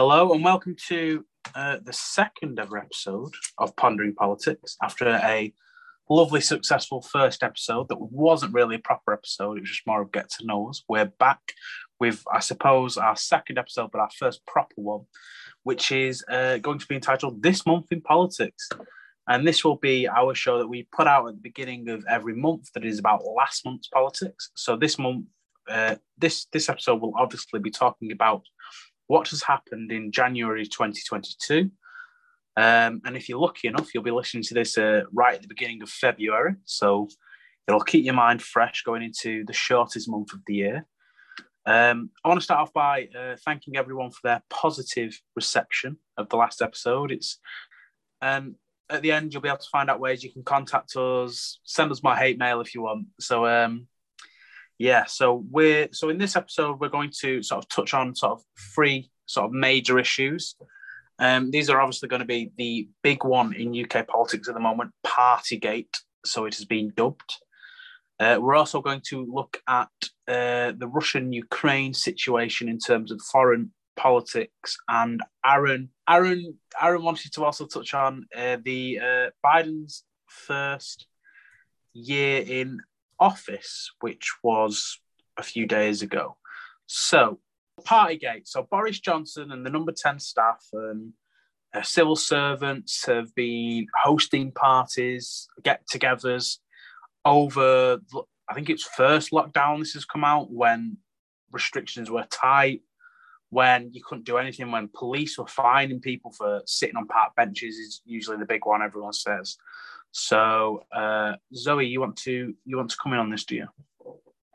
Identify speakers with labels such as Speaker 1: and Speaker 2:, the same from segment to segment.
Speaker 1: Hello and welcome to uh, the second ever episode of Pondering Politics after a lovely, successful first episode that wasn't really a proper episode. It was just more of get to know us. We're back with, I suppose, our second episode, but our first proper one, which is uh, going to be entitled This Month in Politics. And this will be our show that we put out at the beginning of every month that is about last month's politics. So this month, uh, this this episode will obviously be talking about what has happened in January 2022. Um, and if you're lucky enough, you'll be listening to this uh, right at the beginning of February. So it'll keep your mind fresh going into the shortest month of the year. Um, I want to start off by uh, thanking everyone for their positive reception of the last episode. It's um, at the end you'll be able to find out ways you can contact us, send us my hate mail if you want. So um, yeah, so we're so in this episode we're going to sort of touch on sort of three sort of major issues. Um, these are obviously going to be the big one in UK politics at the moment, Partygate. So it has been dubbed. Uh, we're also going to look at uh, the Russian Ukraine situation in terms of foreign politics, and Aaron, Aaron, Aaron wanted to also touch on uh, the uh, Biden's first year in office, which was a few days ago. So, Partygate. So, Boris Johnson and the number 10 staff and uh, civil servants have been hosting parties, get togethers over, I think it's first lockdown this has come out when restrictions were tight, when you couldn't do anything, when police were fining people for sitting on park benches, is usually the big one everyone says. So, uh, Zoe, you want to you want to come in on this, do you?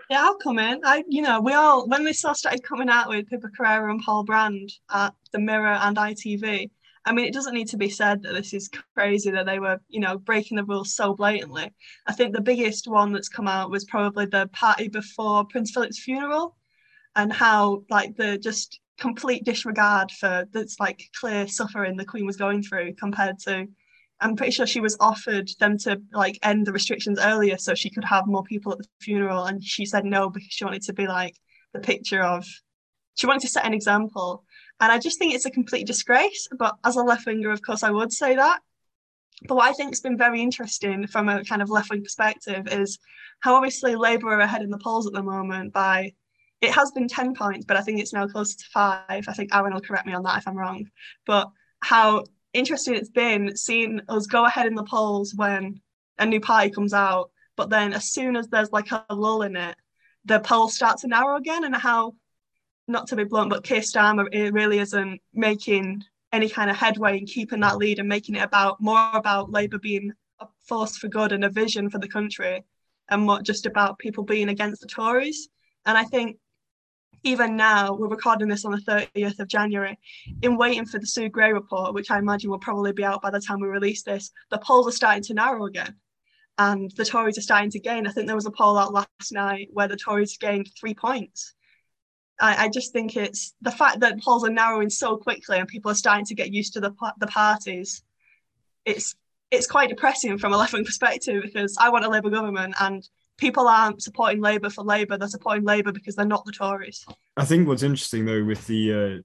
Speaker 2: Yeah, I'll come in. I, you know, we all when this all started coming out with Pippa Crerar and Paul Brand at the Mirror and ITV. I mean, it doesn't need to be said that this is crazy that they were, you know, breaking the rules so blatantly. I think the biggest one that's come out was probably the party before Prince Philip's funeral, and how like the just complete disregard for this like clear suffering the Queen was going through compared to I'm pretty sure she was offered them to like end the restrictions earlier so she could have more people at the funeral and she said no because she wanted to be like the picture of she wanted to set an example. And I just think it's a complete disgrace but as a left winger of course I would say that. But what I think has been very interesting from a kind of left wing perspective is how obviously Labour are ahead in the polls at the moment by it has been 10 points but I think it's now closer to five. I think Aaron will correct me on that if I'm wrong. But how interesting it's been seeing us go ahead in the polls when a new party comes out, but then as soon as there's like a lull in it, the polls start to narrow again, and how, not to be blunt, but Keir Starmer really isn't making any kind of headway in keeping that lead and making it about more about Labour being a force for good and a vision for the country, and not just about people being against the Tories. And I think even now, we're recording this on the 30th of January, in waiting for the Sue Gray report, which I imagine will probably be out by the time we release this, the polls are starting to narrow again. And the Tories are starting to gain. I think there was a poll out last night where the Tories gained three points. I, I just think it's the fact that polls are narrowing so quickly and people are starting to get used to the, the parties. It's it's quite depressing from a left wing perspective because I want a Labour government and people aren't supporting Labour for Labour; they're supporting Labour because they're not the Tories.
Speaker 3: I think what's interesting though with the uh,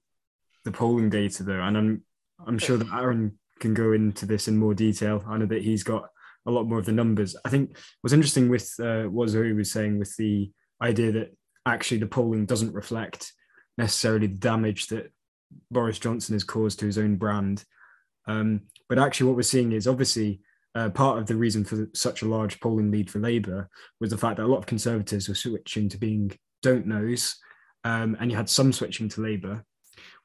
Speaker 3: the polling data though, and I'm I'm sure that Aaron can go into this in more detail. I know that he's got a lot more of the numbers. I think what's interesting with uh, what Zoe was saying with the idea that actually the polling doesn't reflect necessarily the damage that Boris Johnson has caused to his own brand. Um, but actually, what we're seeing is obviously uh, part of the reason for such a large polling lead for Labour was the fact that a lot of Conservatives were switching to being don't knows, um, and you had some switching to Labour.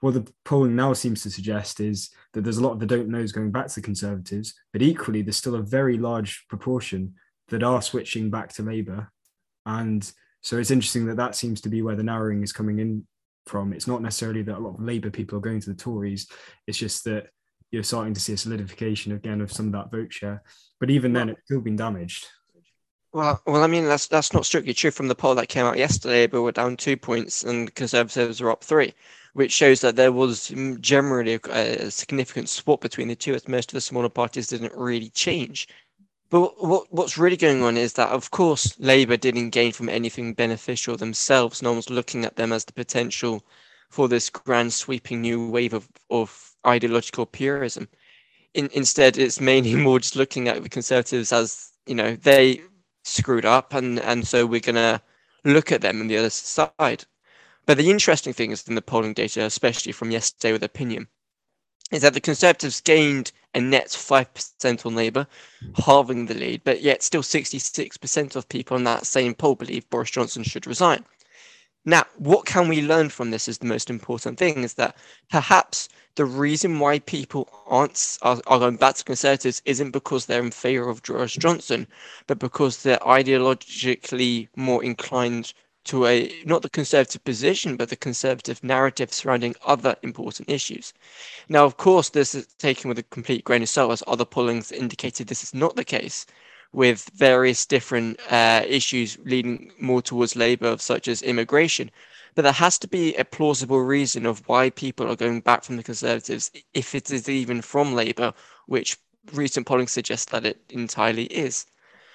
Speaker 3: What the polling now seems to suggest is that there's a lot of the don't knows going back to the Conservatives, but equally there's still a very large proportion that are switching back to Labour, and so it's interesting that that seems to be where the narrowing is coming in from. It's not necessarily that a lot of Labour people are going to the Tories; it's just that you're starting to see a solidification again of some of that vote share. But even then, it's still been damaged.
Speaker 4: Well, well, I mean that's that's not strictly true from the poll that came out yesterday. But we're down two points, and Conservatives are up three, which shows that there was generally a, a significant swap between the two, as most of the smaller parties didn't really change. But what what's really going on is that, of course, Labour didn't gain from anything beneficial themselves. No one's looking at them as the potential for this grand sweeping new wave of, of ideological purism. In, instead, it's mainly more just looking at the Conservatives as, you know, they screwed up and, and so we're going to look at them on the other side. But the interesting thing is in the polling data, especially from yesterday with Opinium, is that the Conservatives gained a net 5% on Labour, halving the lead, but yet still 66% of people in that same poll believe Boris Johnson should resign. Now, what can we learn from this is the most important thing is that perhaps the reason why people aren't are, are going back to Conservatives isn't because they're in favour of Boris Johnson, but because they're ideologically more inclined to a not the conservative position, but the conservative narrative surrounding other important issues. Now, of course, this is taken with a complete grain of salt, as other pollings indicated this is not the case, with various different uh, issues leading more towards Labour, such as immigration. But there has to be a plausible reason of why people are going back from the Conservatives, if it is even from Labour, which recent polling suggests that it entirely is.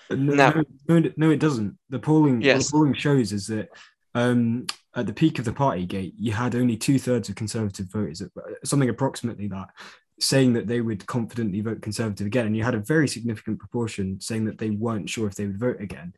Speaker 3: No, no, no, no, it doesn't. The polling, yes. the polling shows is that um, at the peak of the party gate, you had only two thirds of Conservative voters, something approximately that, saying that they would confidently vote Conservative again, and you had a very significant proportion saying that they weren't sure if they would vote again.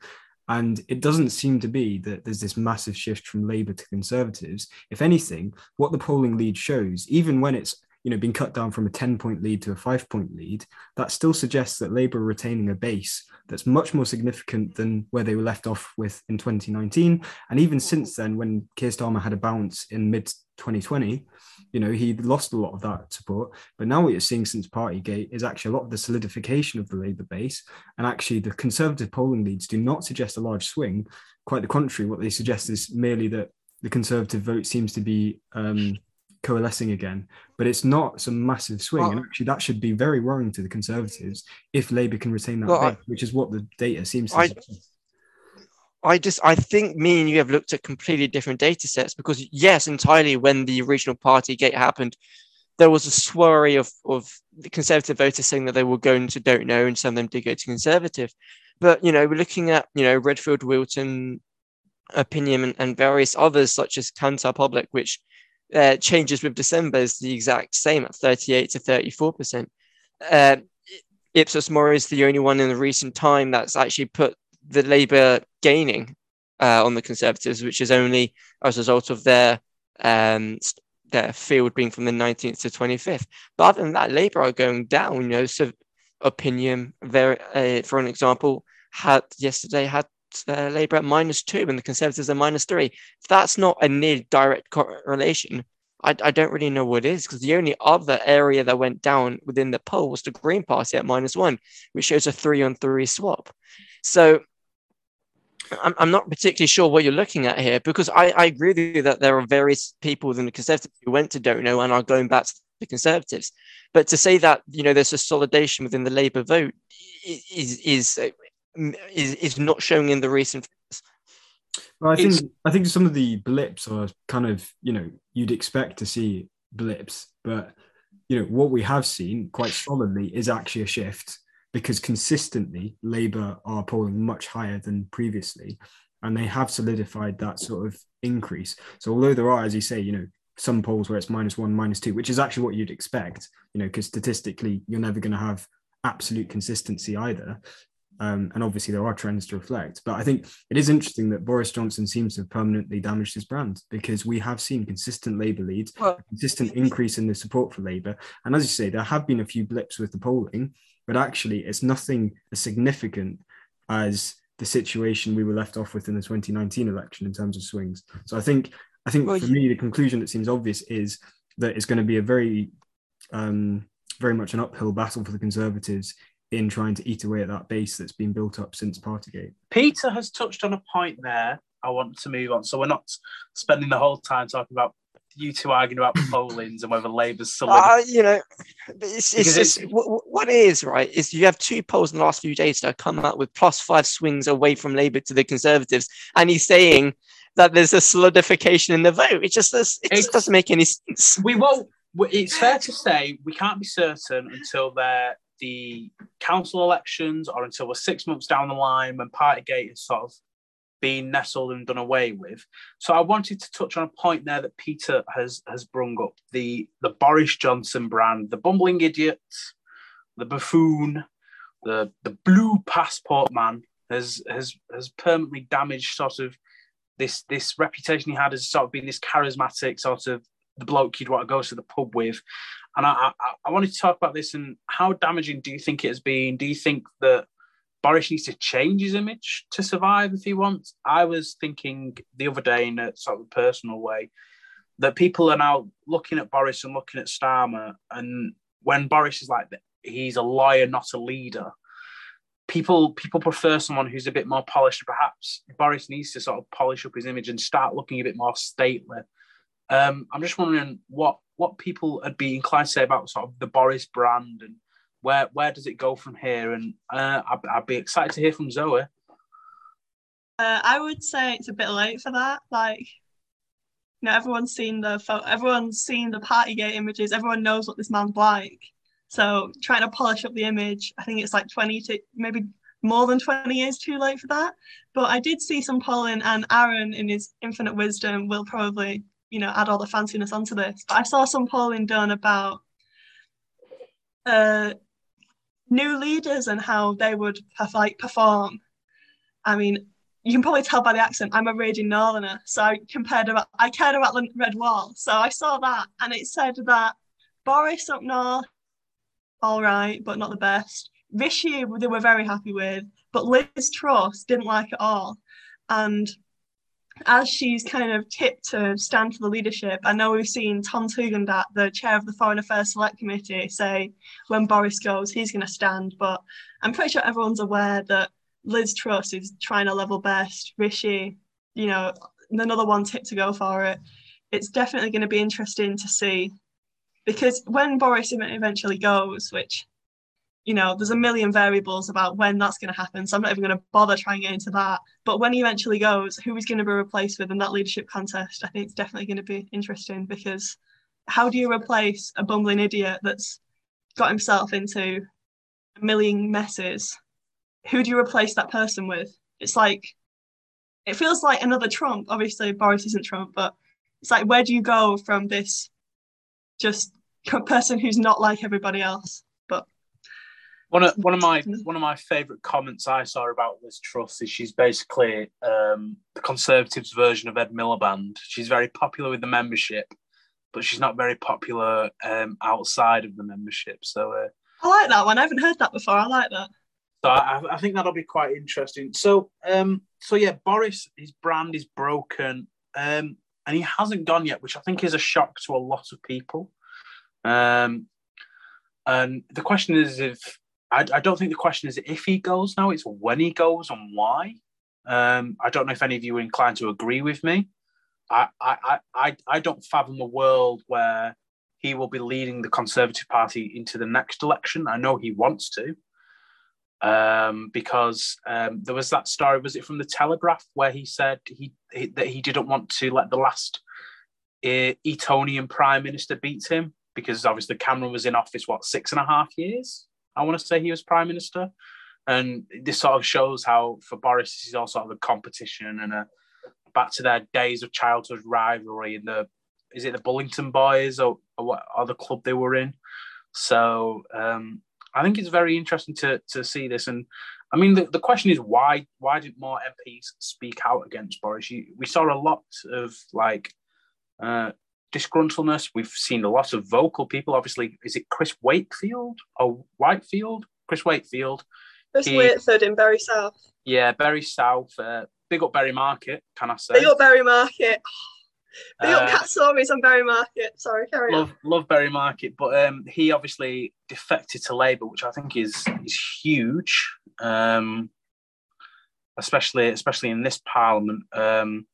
Speaker 3: And it doesn't seem to be that there's this massive shift from Labour to Conservatives. If anything, what the polling lead shows, even when it's you know been cut down from a 10 point lead to a five point lead, that still suggests that Labour are retaining a base that's much more significant than where they were left off with in 2019. And even since mm-hmm. then, when Keir Starmer had a bounce in mid 2020, you know, he lost a lot of that support. But now what you're seeing since Partygate is actually a lot of the solidification of the Labour base. And actually, the Conservative polling leads do not suggest a large swing. Quite the contrary, what they suggest is merely that the Conservative vote seems to be um, coalescing again. But it's not some massive swing. Well, and actually, that should be very worrying to the Conservatives if Labour can retain that well, base, I, which is what the data seems to I,
Speaker 4: I just I think me and you have looked at completely different data sets because yes, entirely when the original party gate happened, there was a swirly of of the conservative voters saying that they were going to don't know and some of them did go to conservative. But you know, we're looking at, you know, Redfield Wilton Opinium and, and various others such as Kantar Public, which uh, changes with December is the exact same at 38 to 34 percent. Uh, Ipsos Mori is the only one in the recent time that's actually put the Labour gaining uh, on the Conservatives, which is only as a result of their um, their field being from the 19th to 25th. But other than that, Labour are going down. You know, so Opinium, very uh, for an example, had yesterday had uh, Labour at minus two and the Conservatives at minus three. If that's not a near direct correlation, I, I don't really know what it is because the only other area that went down within the poll was the Green Party at minus one, which shows a three on three swap. So I'm, I'm not particularly sure what you're looking at here because I, I agree with you that there are various people within the Conservatives who went to Don't Know and are going back to the Conservatives. But to say that you know there's a solidation within the Labour vote is is um, is, is not showing in the recent.
Speaker 3: Well, I think it's, I think some of the blips are kind of you know you'd expect to see blips, but you know what we have seen quite solidly is actually a shift because consistently Labour are polling much higher than previously, and they have solidified that sort of increase. So although there are, as you say, you know, some polls where it's minus one, minus two, which is actually what you'd expect, you know, because statistically you're never going to have absolute consistency either. Um, and obviously there are trends to reflect. But I think it is interesting that Boris Johnson seems to have permanently damaged his brand because we have seen consistent Labour leads, well, consistent increase in the support for Labour. And as you say, there have been a few blips with the polling, but actually it's nothing as significant as the situation we were left off with in the 2019 election in terms of swings. So I think I think well, for me the conclusion that seems obvious is that it's going to be a very um, very much an uphill battle for the Conservatives in trying to eat away at that base that's been built up since Partygate.
Speaker 1: Peter has touched on a point there. I want to move on. So we're not spending the whole time talking about you two arguing about pollings and whether Labour's solid.
Speaker 4: Uh, you know, it's, it's just it's, what, it is, right? Is you have two polls in the last few days that have come out with plus five swings away from Labour to the Conservatives, and he's saying that there's a solidification in the vote. It just, it just doesn't make any sense.
Speaker 1: We won't. It's fair to say we can't be certain until they're the council elections or until we're six months down the line when Partygate is sort of being nestled and done away with. So I wanted to touch on a point there that Peter has has brung up the the Boris Johnson brand, the bumbling idiot, the buffoon, the the blue passport man has has has permanently damaged sort of this this reputation he had as sort of being this charismatic sort of the bloke you'd want to go to the pub with. And I, I, I wanted to talk about this and how damaging do you think it has been? Do you think that Boris needs to change his image to survive if he wants. I was thinking the other day in a sort of personal way that people are now looking at Boris and looking at Starmer, and when Boris is like he's a liar, not a leader. People people prefer someone who's a bit more polished. Perhaps Boris needs to sort of polish up his image and start looking a bit more stately. Um, I'm just wondering what what people would be inclined to say about sort of the Boris brand and where where does it go from here? And uh, I'd, I'd be excited to hear from Zoe.
Speaker 2: Uh, I would say it's a bit late for that. Like, you know, everyone's seen the everyone's seen the Partygate images. Everyone knows what this man's like. So trying to polish up the image, I think it's like 20 to maybe more than 20 years too late for that. But I did see some polling, and Aaron, in his infinite wisdom, will probably, you know, add all the fanciness onto this. But I saw some polling done about uh, new leaders and how they would like perform. I mean, you can probably tell by the accent. I'm a raging northerner, so I compared about. I cared about the red wall, so I saw that, and it said that Boris up north, all right, but not the best. Rishi, they were very happy with, but Liz Truss didn't like it all, and as she's kind of tipped to stand for the leadership, I know we've seen Tom Tugendhat, the chair of the Foreign Affairs Select Committee, say when Boris goes, he's going to stand. But I'm pretty sure everyone's aware that Liz Truss is trying to level best. Rishi, you know, another one tipped to go for it. It's definitely going to be interesting to see because when Boris eventually goes, which you know, there's a million variables about when that's going to happen. So I'm not even going to bother trying to get into that. But when he eventually goes, who he's going to be replaced with in that leadership contest, I think it's definitely going to be interesting because how do you replace a bumbling idiot that's got himself into a million messes? Who do you replace that person with? It's like, it feels like another Trump. Obviously, Boris isn't Trump, but it's like, where do you go from this just person who's not like everybody else?
Speaker 1: One of one of my one of my favourite comments I saw about Liz Truss is she's basically um, the Conservatives' version of Ed Miliband. She's very popular with the membership, but she's not very popular um, outside of the membership. So uh,
Speaker 2: I like that one. I haven't heard that before. I like that.
Speaker 1: So I, I think that'll be quite interesting. So um, so yeah, Boris, his brand is broken, um, and he hasn't gone yet, which I think is a shock to a lot of people. Um, and the question is if I, I, don't think the question is if he goes now, it's when he goes and why. Um, I don't know if any of you are inclined to agree with me. I, I, I, I don't fathom a world where he will be leading the Conservative Party into the next election. I know he wants to, um, because um, there was that story. Was it from the Telegraph where he said he, he that he didn't want to let the last uh, Etonian Prime Minister beat him because obviously Cameron was in office what six and a half years. I want to say he was prime minister. And this sort of shows how for Boris this is all sort of a competition and a back to their days of childhood rivalry in the is it the Bullingdon Boys or, or what other club they were in. So um, I think it's very interesting to to see this. And I mean the, the question is why why didn't more MPs speak out against Boris? You, we saw a lot of like uh, disgruntledness. We've seen a lot of vocal people. Obviously, is it Chris Wakefield or Whitefield? Chris Wakefield.
Speaker 2: Chris he, Wakefield in Bury South.
Speaker 1: Yeah, Bury South. Uh, big up Bury Market, can I say?
Speaker 2: Big up Bury Market. Big uh, up cat stories on Bury Market. Sorry, carry
Speaker 1: love, on. Love Bury Market, but um, he obviously defected to Labour, which I think is is huge, um, especially especially in this Parliament. Um,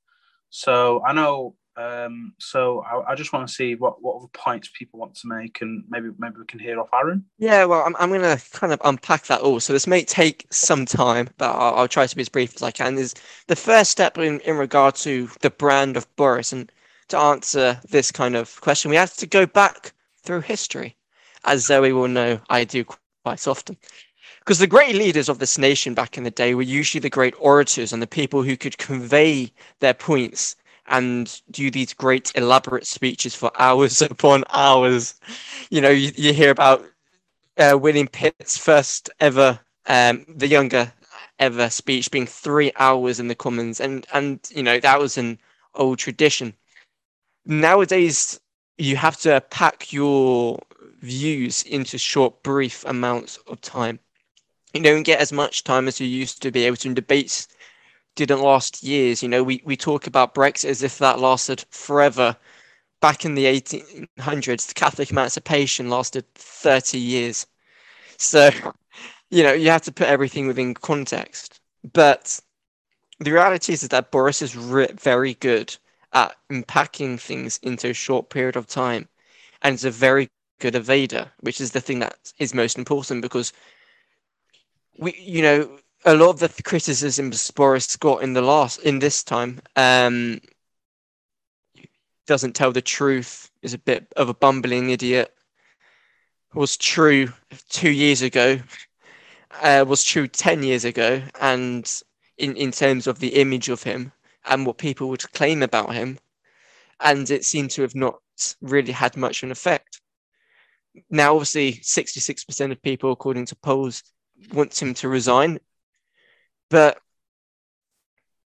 Speaker 1: so I know um, so I, I, just want to see what, what other points people want to make, and maybe maybe we can hear off Aaron.
Speaker 4: Yeah, well, I'm, I'm going to kind of unpack that all. So this may take some time, but I'll, I'll, try to be as brief as I can. Is the first step in, in regard to the brand of Boris, and to answer this kind of question, we have to go back through history, as Zoe will know I do quite often. because the great leaders of this nation back in the day were usually the great orators and the people who could convey their points and do these great elaborate speeches for hours upon hours. You know, you, you hear about uh, William Pitt's first ever, um, the younger ever speech being three hours in the Commons, and and you know that was an old tradition. Nowadays, you have to pack your views into short, brief amounts of time. You don't get as much time as you used to be able to in debates didn't last years. You know, we, we talk about Brexit as if that lasted forever. Back in the 1800s, the Catholic emancipation lasted 30 years. So, you know, you have to put everything within context. But the reality is that Boris is re- very good at unpacking things into a short period of time. And is a very good evader, which is the thing that is most important because we, you know, a lot of the criticism Boris got in the last in this time um, doesn't tell the truth, is a bit of a bumbling idiot. Was true two years ago, uh, was true ten years ago, and in in terms of the image of him and what people would claim about him, and it seemed to have not really had much of an effect. Now, obviously, sixty-six percent of people, according to polls, want him to resign but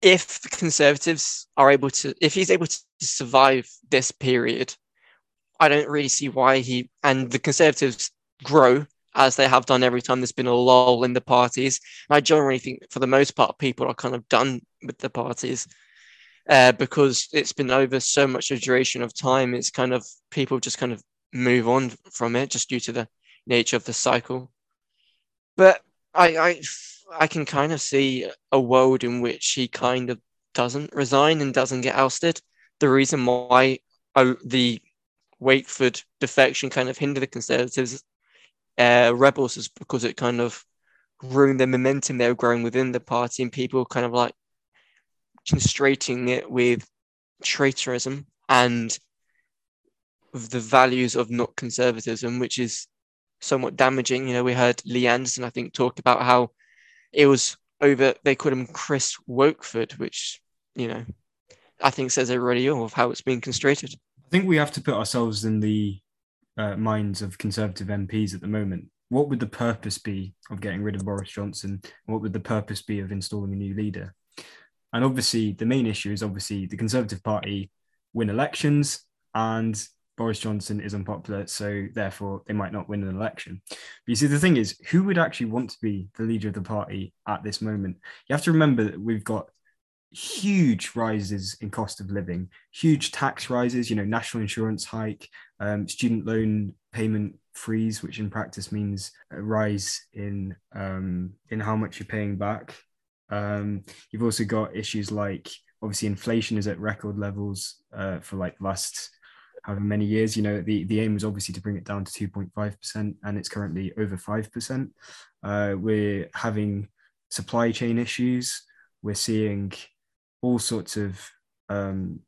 Speaker 4: if the Conservatives are able to, if he's able to survive this period, I don't really see why he and the Conservatives grow as they have done every time there's been a lull in the parties. I generally think, for the most part, people are kind of done with the parties uh, because it's been over so much a duration of time. It's kind of people just kind of move on from it just due to the nature of the cycle. But I, I I can kind of see a world in which he kind of doesn't resign and doesn't get ousted. The reason why uh, the Wakeford defection kind of hindered the Conservatives uh, rebels is because it kind of ruined the momentum they were growing within the party and people kind of like constraining it with traitorism and the values of not conservatism, which is somewhat damaging. You know, we heard Lee Anderson, I think, talk about how it was over. They called him Chris Wokeford, which you know I think says already all of how it's been constrained.
Speaker 3: I think we have to put ourselves in the uh, minds of Conservative MPs at the moment. What would the purpose be of getting rid of Boris Johnson? What would the purpose be of installing a new leader? And obviously, the main issue is obviously the Conservative Party win elections and Boris Johnson is unpopular, so therefore they might not win an election. But you see, the thing is, who would actually want to be the leader of the party at this moment? You have to remember that we've got huge rises in cost of living, huge tax rises, you know, national insurance hike, um, student loan payment freeze, which in practice means a rise in um, in how much you're paying back. Um, you've also got issues like obviously inflation is at record levels uh, for like last however many years. You know, the, the aim was obviously to bring it down to 2.5%, and it's currently over 5%. Uh, we're having supply chain issues. We're seeing all sorts of um,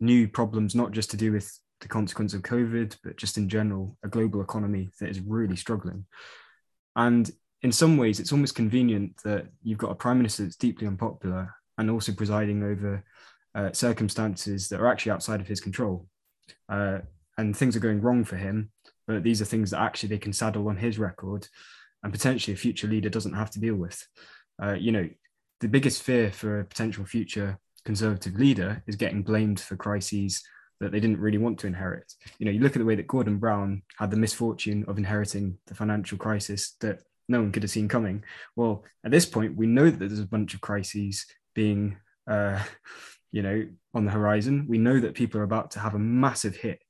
Speaker 3: new problems, not just to do with the consequence of COVID, but just in general, a global economy that is really struggling. And in some ways, it's almost convenient that you've got a prime minister that's deeply unpopular and also presiding over uh, circumstances that are actually outside of his control uh, and things are going wrong for him. But these are things that actually they can saddle on his record, and potentially a future leader doesn't have to deal with. Uh, you know, the biggest fear for a potential future conservative leader is getting blamed for crises that they didn't really want to inherit. You know, you look at the way that Gordon Brown had the misfortune of inheriting the financial crisis that no one could have seen coming. Well, at this point, we know that there's a bunch of crises being uh, you know, on the horizon. We know that people are about to have a massive hit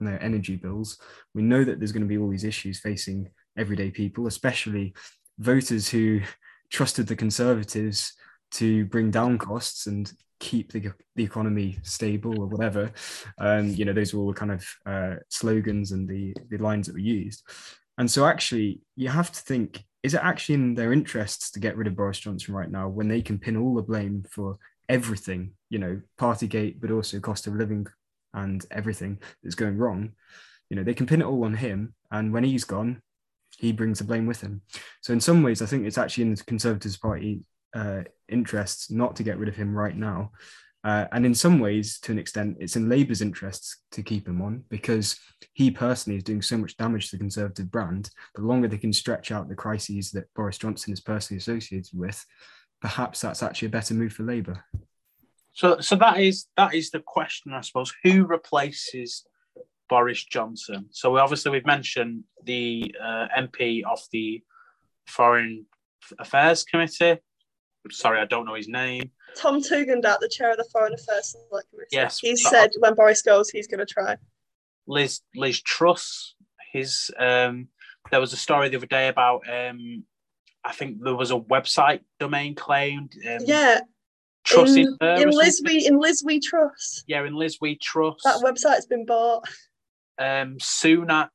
Speaker 3: on their energy bills. We know that there's going to be all these issues facing everyday people, especially voters who trusted the Conservatives to bring down costs and keep the, the economy stable or whatever. Um, you know, those were all the kind of uh, slogans and the, the lines that were used. And so, actually, you have to think is it actually in their interests to get rid of Boris Johnson right now when they can pin all the blame for everything, you know, Partygate, but also cost of living and everything that's going wrong. You know, they can pin it all on him. And when he's gone, he brings the blame with him. So in some ways, I think it's actually in the Conservatives Party uh, interests not to get rid of him right now. Uh, and in some ways, to an extent, it's in Labour's interests to keep him on because he personally is doing so much damage to the Conservative brand. The longer they can stretch out the crises that Boris Johnson is personally associated with, perhaps that's actually a better move for Labour.
Speaker 1: So, so that is that is the question, I suppose. Who replaces Boris Johnson? So, we, obviously, we've mentioned the uh, MP of the Foreign Affairs Committee. Sorry, I don't know his name.
Speaker 2: Tom Tugendhat, the chair of the Foreign Affairs Select Committee.
Speaker 1: Yes,
Speaker 2: He said when Boris goes, he's going to try.
Speaker 1: Liz Liz Truss. His um, there was a story the other day about um, I think there was a website domain claimed. Um,
Speaker 2: Yeah,
Speaker 1: Truss
Speaker 2: in,
Speaker 1: in,
Speaker 2: in Liz we in Liz we trust.
Speaker 1: Yeah, in Liz we trust.
Speaker 2: That website's been bought.
Speaker 1: um, Sunak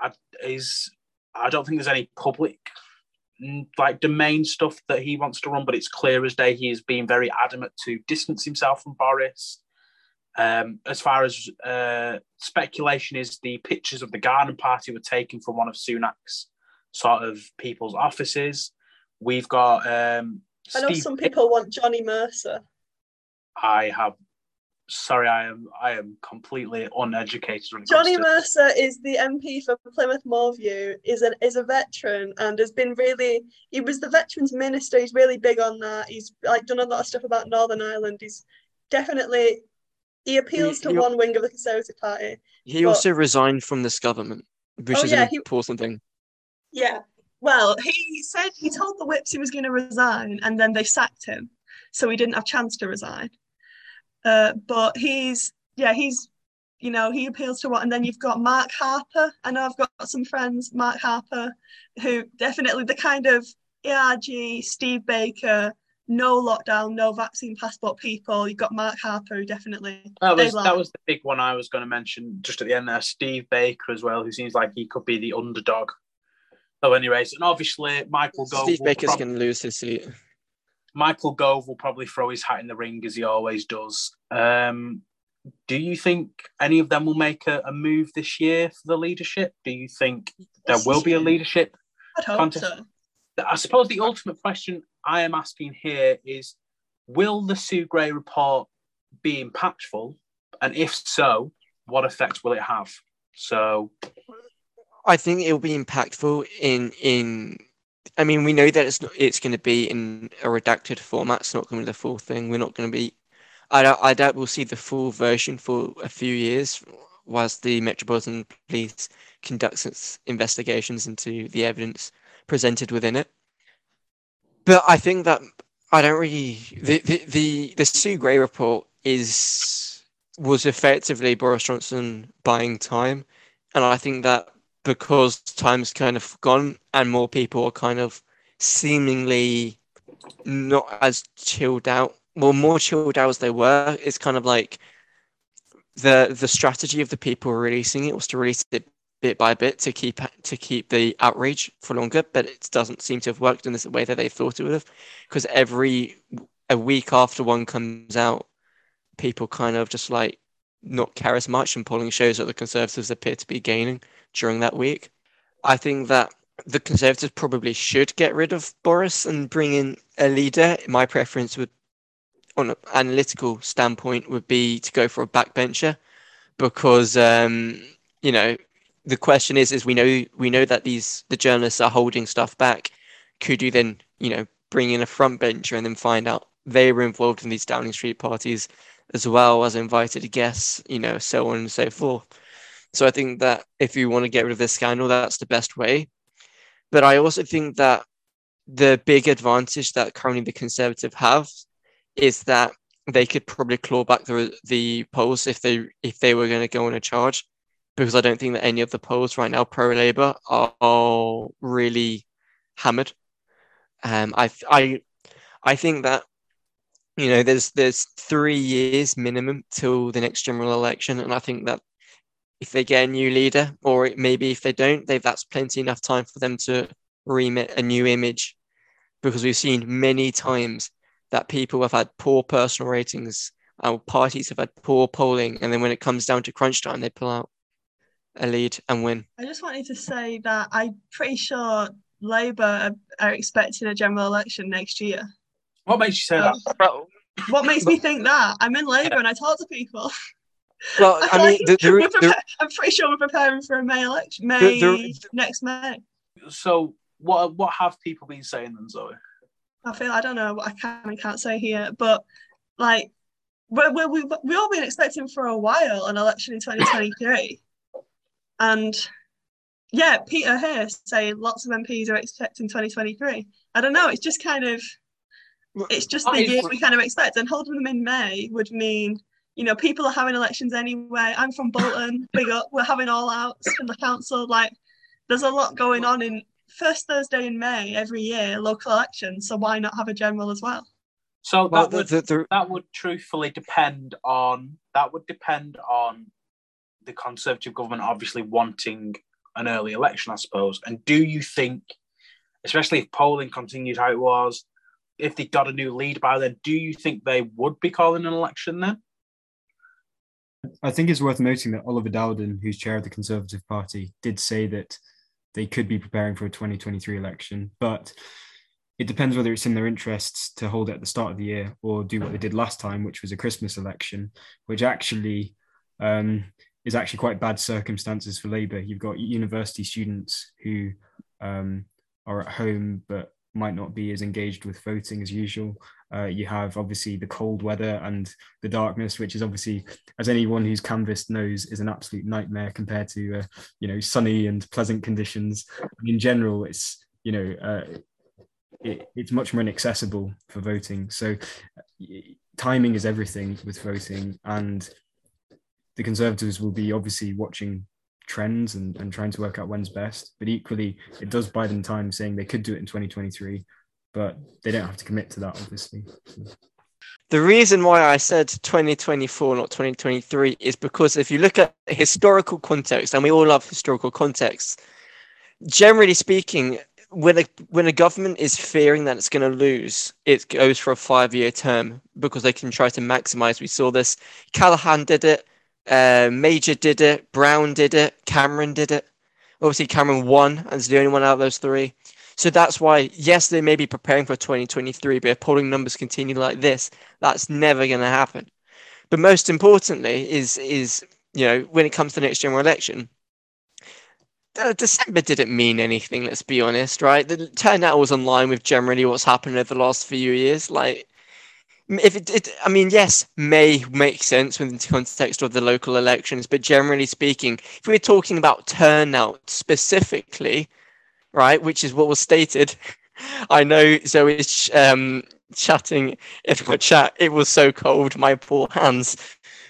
Speaker 1: I- is. I don't think there's any public mm, like domain stuff that he wants to run, but it's clear as day he is being very adamant to distance himself from Boris. Um, as far as uh, speculation is, the pictures of the garden party were taken from one of Sunak's sort of people's offices. We've got um,
Speaker 2: I know
Speaker 1: Steve-
Speaker 2: some people want Johnny Mercer.
Speaker 1: I have. Sorry, I am. I am completely uneducated. When it
Speaker 2: Johnny
Speaker 1: comes to-
Speaker 2: Mercer is the MP for Plymouth Moorview. is an is a veteran and has been really. He was the veterans minister. He's really big on that. He's like done a lot of stuff about Northern Ireland. He's definitely he appeals to
Speaker 4: he-
Speaker 2: one wing of the Conservative Party.
Speaker 4: He
Speaker 2: But-
Speaker 4: also resigned from this government, which
Speaker 2: Oh,
Speaker 4: is
Speaker 2: yeah,
Speaker 4: an
Speaker 2: he-
Speaker 4: important thing.
Speaker 2: Yeah. Well, he said he told the whips he was going to resign, and then they sacked him, so he didn't have chance to resign. Uh, but he's yeah, he's you know he appeals to what, and then you've got Mark Harper. I know I've got some friends, Mark Harper, who definitely the kind of ARG, Steve Baker, no lockdown, no vaccine passport people. You've got Mark Harper, who definitely
Speaker 1: That was that was the big one I was going to mention just at the end there. Steve Baker as well, who seems like he could be the underdog. So, anyways, and obviously Michael Gove.
Speaker 4: Steve
Speaker 1: will
Speaker 4: Baker's
Speaker 1: prob-
Speaker 4: going to lose his seat.
Speaker 1: Michael Gove will probably throw his hat in the ring as he always does. Um, do you think any of them will make a, a move this year for the leadership? Do you think there will be a leadership?
Speaker 2: I'd hope
Speaker 1: contest.
Speaker 2: so.
Speaker 1: I suppose the ultimate question I am asking here is Will the Sue Gray report be impactful? And if so, what effect will it have? So,
Speaker 4: I think it will be impactful in in. I mean, we know that it's not, it's going to be in a redacted format. It's not going to be the full thing. We're not going to be. I doubt, I doubt we'll see the full version for a few years, whilst the Metropolitan Police conducts its investigations into the evidence presented within it. But I think that I don't really the the the, the Sue Gray report is was effectively Boris Johnson buying time, and I think that because time's kind of gone and more people are kind of seemingly not as chilled out, well, more chilled out as they were, it's kind of like the the strategy of the people releasing it was to release it bit by bit to keep to keep the outrage for longer, but it doesn't seem to have worked in the way that they thought it would have, because every a week after one comes out, people kind of just like not care as much, and polling shows that the Conservatives appear to be gaining during that week. I think that the Conservatives probably should get rid of Boris and bring in a leader. My preference would, on an analytical standpoint, would be to go for a backbencher, because um, you know the question is is we know we know that these the journalists are holding stuff back. Could you then you know bring in a front bencher and then find out they were involved in these Downing Street parties as well as invited guests, you know, so on and so forth. So I think that if you want to get rid of this scandal, that's the best way. But I also think that the big advantage that currently the Conservative have is that they could probably claw back the the polls if they if they were going to go on a charge, because I don't think that any of the polls right now pro Labour are, are really hammered. Um, I I I think that you know there's there's three years minimum till the next general election, and I think that if they get a new leader, or maybe if they don't, they that's plenty enough time for them to remit a new image, because we've seen many times that people have had poor personal ratings, our parties have had poor polling, and then when it comes down to crunch time, they pull out. a lead and win.
Speaker 2: I just wanted to say that I'm pretty sure Labour are expecting a general election next year.
Speaker 1: What makes you say
Speaker 2: Um,
Speaker 1: that?
Speaker 2: What makes me think that? I'm in Labour and I talk to people.
Speaker 4: Well, I mean, the, the,
Speaker 2: We're
Speaker 4: the,
Speaker 2: prepa- I'm pretty sure we're preparing for a May election. May
Speaker 4: the-
Speaker 2: next May.
Speaker 1: So what what have people been saying then, Zoe?
Speaker 2: I feel I don't know what I can and can't say here, but like we we we we all been expecting for a while an election in 2023, and yeah, Peter here saying lots of MPs are expecting 2023. I don't know. It's just kind of it's just the
Speaker 1: That is-
Speaker 2: year we kind of expect, and holding them in May would mean. You know, people are having elections anyway. I'm from Bolton. Big up. We're having all outs from the council. Like, there's a lot going on in first Thursday in May every year, local elections. So why not have a general as well?
Speaker 1: So
Speaker 4: well,
Speaker 1: that
Speaker 4: the,
Speaker 1: would
Speaker 4: the, the,
Speaker 1: that would truthfully depend on that would depend on the Conservative government obviously wanting an early election, I suppose. And do you think, especially if polling continued how it was, if they got a new lead by then, do you think they would be calling an election then?
Speaker 3: I think it's worth noting that Oliver Dowden, who's chair of the Conservative Party, did say that they could be preparing for a 2023 election, but it depends whether it's in their interests to hold it at the start of the year or do what they did last time, which was a Christmas election, which actually um, is actually quite bad circumstances for Labour. You've got university students who um, are at home but might not be as engaged with voting as usual. Uh, you have obviously the cold weather and the darkness, which is obviously, as anyone who's canvassed knows, is an absolute nightmare compared to uh, you know sunny and pleasant conditions. In general, it's you know uh, it, it's much more inaccessible for voting. So timing is everything with voting, and the Conservatives will be obviously watching trends and, and trying to work out when's best. But equally, it does buy them time saying they could do it in 2023, but they don't have to commit to that, obviously.
Speaker 4: the reason why I said 2024, not 2023, is because if you look at historical context, and we all love historical context, generally speaking, when a when a government is fearing that it's going to lose, it goes for a five year term because they can try to maximize. We saw this. Callaghan did it. Uh, Major did it. Brown did it. Cameron did it. Obviously, Cameron won and as the only one out of those three. So that's why, yes, they may be preparing for 2023, but if polling numbers continue like this, that's never going to happen. But most importantly, is is you know when it comes to the next general election, December didn't mean anything. Let's be honest, right? The turnout was in line with generally what's happened over the last few years. Like, if it, it I mean, yes, May make sense within the context of the local elections, but generally speaking, if we're talking about turnout specifically, right, which is what was stated, I know Zoe's um, chatting in the chat. It was so cold, my poor hands.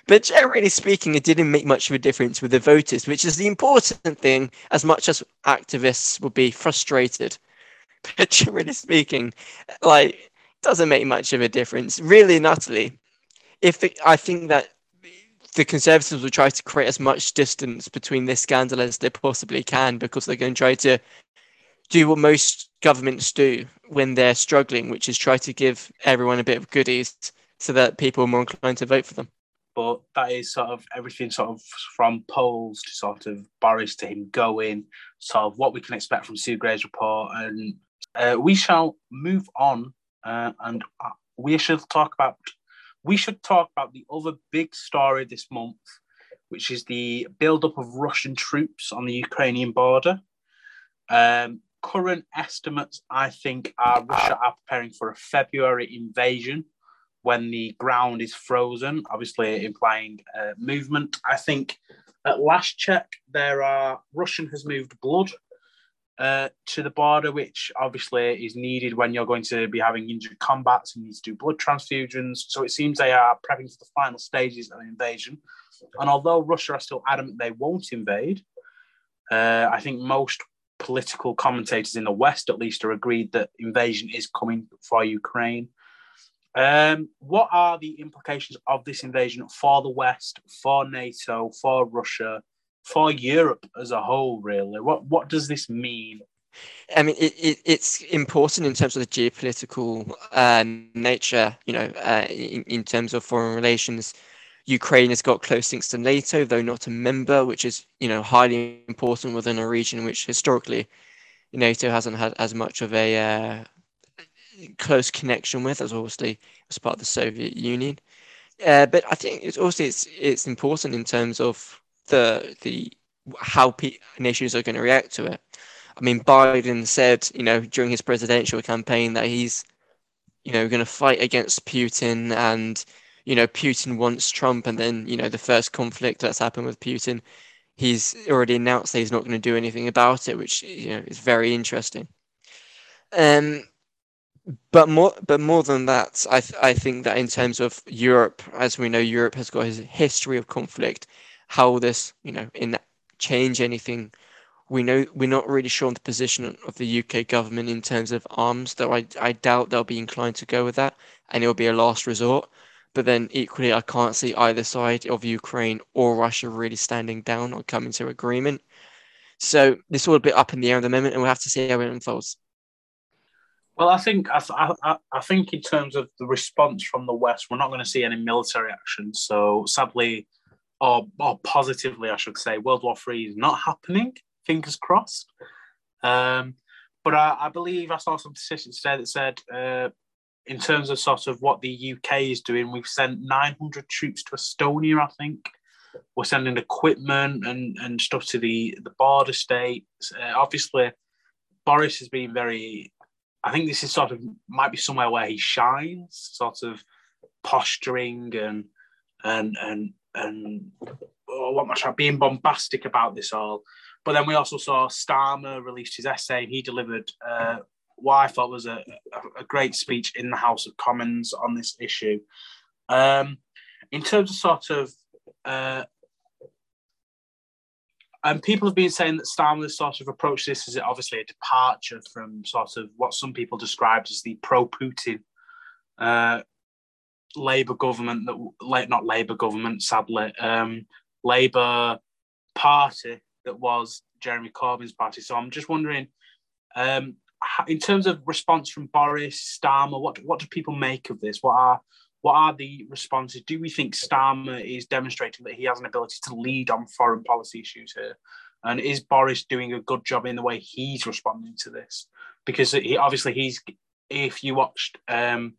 Speaker 4: But generally speaking, it didn't make much of a difference with the voters, which is the important thing, as much as activists would be frustrated. But generally speaking, like, doesn't make much of a difference, really and utterly. If I think that the Conservatives will try to create as much distance between this scandal as they possibly can because they're going to try to do what most governments do when they're struggling, which is try to give everyone a bit of goodies so that people are more inclined to vote for them
Speaker 1: but that is sort of everything sort of from polls to sort of Boris to him going, sort of what we can expect from Sue Gray's report. And uh, we shall move on uh, and uh, we should talk about we should talk about the other big story this month, which is the build-up of Russian troops on the Ukrainian border. Um, current estimates, I think, are Russia are preparing for a February invasion when the ground is frozen, obviously implying uh, movement. I think at last check, there are Russian has moved blood uh, to the border, which obviously is needed when you're going to be having injured combats and need to do blood transfusions. So it seems they are prepping for the final stages of the invasion. And although Russia are still adamant they won't invade, uh, I think most political commentators in the West, at least, are agreed that invasion is coming for Ukraine. Um, what are the implications of this invasion for the West, for NATO, for Russia, for Europe as a whole? Really, what what does this mean?
Speaker 4: I mean, it, it, it's important in terms of the geopolitical uh, nature, you know, uh, in, in terms of foreign relations. Ukraine has got close links to NATO, though not a member, which is you know highly important within a region which historically NATO hasn't had as much of a uh, close connection with, as obviously as part of the Soviet Union. Uh, but I think it's also it's it's important in terms of the the how nations are going to react to it. I mean, Biden said, you know, during his presidential campaign that he's, you know, going to fight against Putin and, you know, Putin wants Trump. And then, you know, the first conflict that's happened with Putin, he's already announced that he's not going to do anything about it, which, you know, is very interesting. Um, but more, but more than that, I, th- I think that in terms of Europe, as we know, Europe has got a history of conflict. How will this, you know, in change anything we know we're not really sure on the position of the UK government in terms of arms, though I, I doubt they'll be inclined to go with that, and it'll be a last resort. But then equally, I can't see either side of Ukraine or Russia really standing down or coming to agreement. So this a bit up in the air at the moment, and we'll have to see how it unfolds.
Speaker 1: Well, I think I, I, I think in terms of the response from the West, we're not going to see any military action. So sadly, or, or positively, I should say, World War Three is not happening fingers crossed. Um, but I, I, believe I saw some statistics today that said, uh, in terms of sort of what the UK is doing, we've sent 900 troops to Estonia, I think. We're sending equipment and, and stuff to the, the border states. Uh, obviously, Boris has been very, I think this is sort of might be somewhere where he shines, sort of posturing and and and and oh, what am being bombastic about this all. But then we also saw Starmer released his essay, he delivered uh, what I thought was a, a, great speech in the House of Commons on this issue. Um, in terms of sort of, uh, and people have been saying that Starmer sort of approached this as obviously a departure from sort of what some people described as the pro-Putin uh, Labour government that, like not Labour government, sadly, um, Labour Party that was Jeremy Corbyn's party. So I'm just wondering, um, in terms of response from Boris Starmer, what what do people make of this? What are what are the responses? Do we think Starmer is demonstrating that he has an ability to lead on foreign policy issues here? And is Boris doing a good job in the way he's responding to this? Because he obviously he's if you watched um,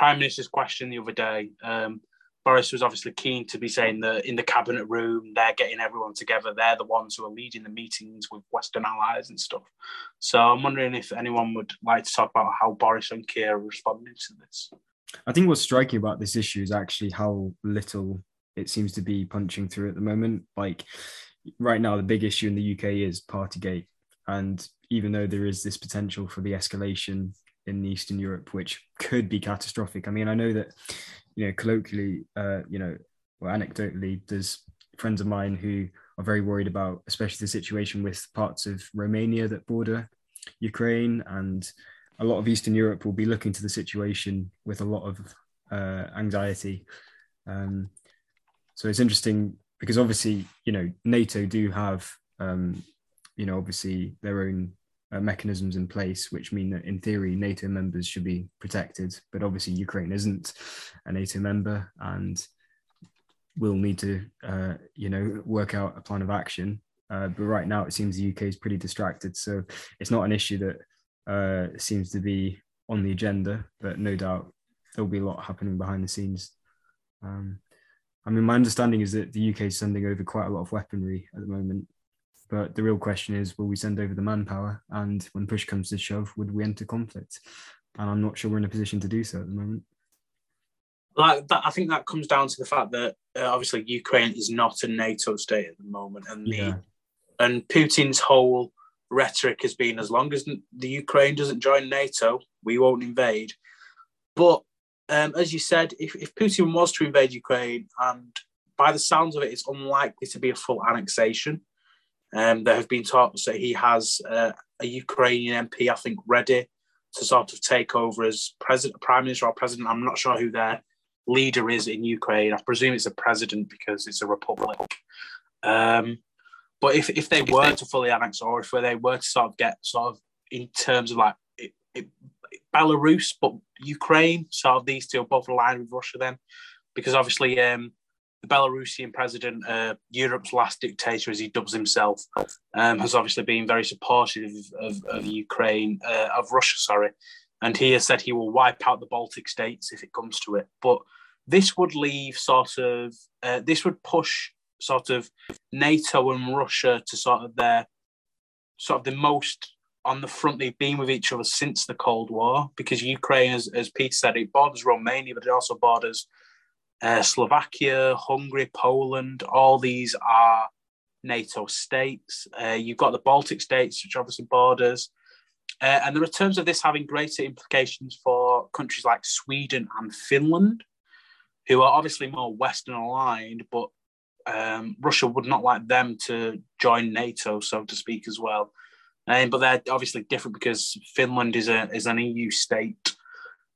Speaker 1: Prime Minister's question the other day, um, Boris was obviously keen to be saying that in the cabinet room, they're getting everyone together. They're the ones who are leading the meetings with Western allies and stuff. So I'm wondering if anyone would like to talk about how Boris and Keir are responding to this.
Speaker 3: I think what's striking about this issue is actually how little it seems to be punching through at the moment. Like right now, the big issue in the UK is Partygate. And even though there is this potential for the escalation in Eastern Europe, which could be catastrophic. I mean, I know that you know, colloquially, uh, you know, or anecdotally, there's friends of mine who are very worried about, especially the situation with parts of Romania that border Ukraine, and a lot of Eastern Europe will be looking to the situation with a lot of uh, anxiety. Um, so it's interesting because obviously, you know, NATO do have, um, you know, obviously their own uh, mechanisms in place, which mean that in theory NATO members should be protected. But obviously, Ukraine isn't a NATO member, and will need to, uh, you know, work out a plan of action. Uh, but right now, it seems the UK is pretty distracted, so it's not an issue that uh, seems to be on the agenda. But no doubt there'll be a lot happening behind the scenes. Um, I mean, my understanding is that the UK is sending over quite a lot of weaponry at the moment but the real question is, will we send over the manpower? And when push comes to shove, would we enter conflict? And I'm not sure we're in a position to do so at the moment.
Speaker 1: Like that, I think that comes down to the fact that uh, obviously Ukraine is not a NATO state at the moment, and the yeah. and Putin's whole rhetoric has been as long as the Ukraine doesn't join NATO, we won't invade. But um, as you said, if, if Putin was to invade Ukraine, and by the sounds of it, it's unlikely to be a full annexation. Um, there have been talks that he has uh, a Ukrainian MP, I think, ready to sort of take over as president, prime minister or president. I'm not sure who their leader is in Ukraine. I presume it's a president because it's a republic. Um, but if, if they were to fully annex, or if they were to sort of get sort of in terms of like it, it, Belarus, but Ukraine, sort of these two are both aligned with Russia then, because obviously um, Belarusian president, uh, Europe's last dictator, as he dubs himself, um, has obviously been very supportive of, of Ukraine, uh, of Russia, sorry, and he has said he will wipe out the Baltic states if it comes to it. But this would leave sort of, uh, this would push sort of NATO and Russia to sort of their, sort of the most on the front they've been with each other since the Cold War, because Ukraine, as, as Peter said, it borders Romania, but it also borders uh, Slovakia, Hungary, Poland. All these are NATO states. Uh, you've got the Baltic states, which obviously borders. Uh, and there are terms of this having greater implications for countries like Sweden and Finland, who are obviously more Western aligned, but um, Russia would not like them to join NATO, so to speak, as well. Um, but they're obviously different because Finland is a is an EU state,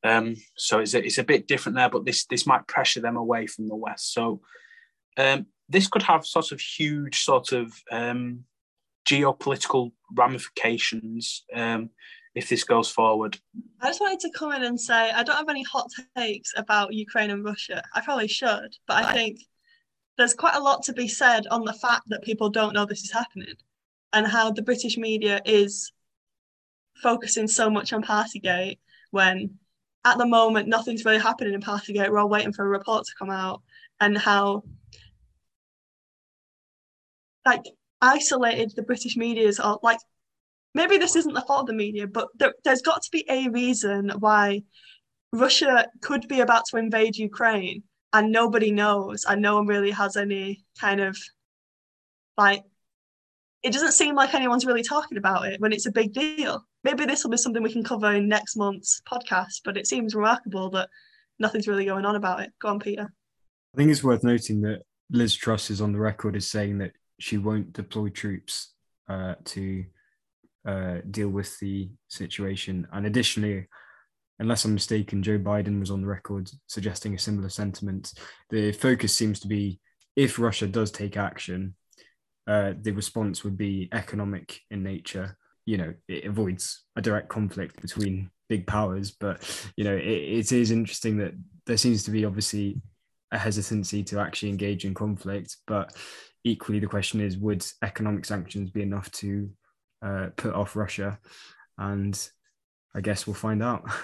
Speaker 1: um, so it's a, it's a bit different there. But this this might pressure them away from the West. So um, this could have sort of huge sort of um, geopolitical ramifications um, if this goes forward.
Speaker 2: I just wanted to come in and say I don't have any hot takes about Ukraine and Russia. I probably should, but I think there's quite a lot to be said on the fact that people don't know this is happening and how the British media is focusing so much on Partygate when at the moment nothing's really happening in Partygate. We're all waiting for a report to come out, and how like isolated the British media is. All like maybe this isn't the fault of the media, but there, there's got to be a reason why Russia could be about to invade Ukraine and nobody knows, and no one really has any kind of like it doesn't seem like anyone's really talking about it when it's a big deal. Maybe this will be something we can cover in next month's podcast, but it seems remarkable that nothing's really going on about it. Go on, Peter.
Speaker 3: I think it's worth noting that Liz Truss is on the record as saying that she won't deploy troops uh, to uh, deal with the situation. And additionally, unless I'm mistaken, Joe Biden was on the record suggesting a similar sentiment. The focus seems to be if Russia does take action, uh, the response would be economic in nature. You know, it avoids a direct conflict between big powers, but you know, it, it is interesting that there seems to be obviously a hesitancy to actually engage in conflict. But equally, the question is, would economic sanctions be enough to uh, put off Russia? And I guess we'll find out.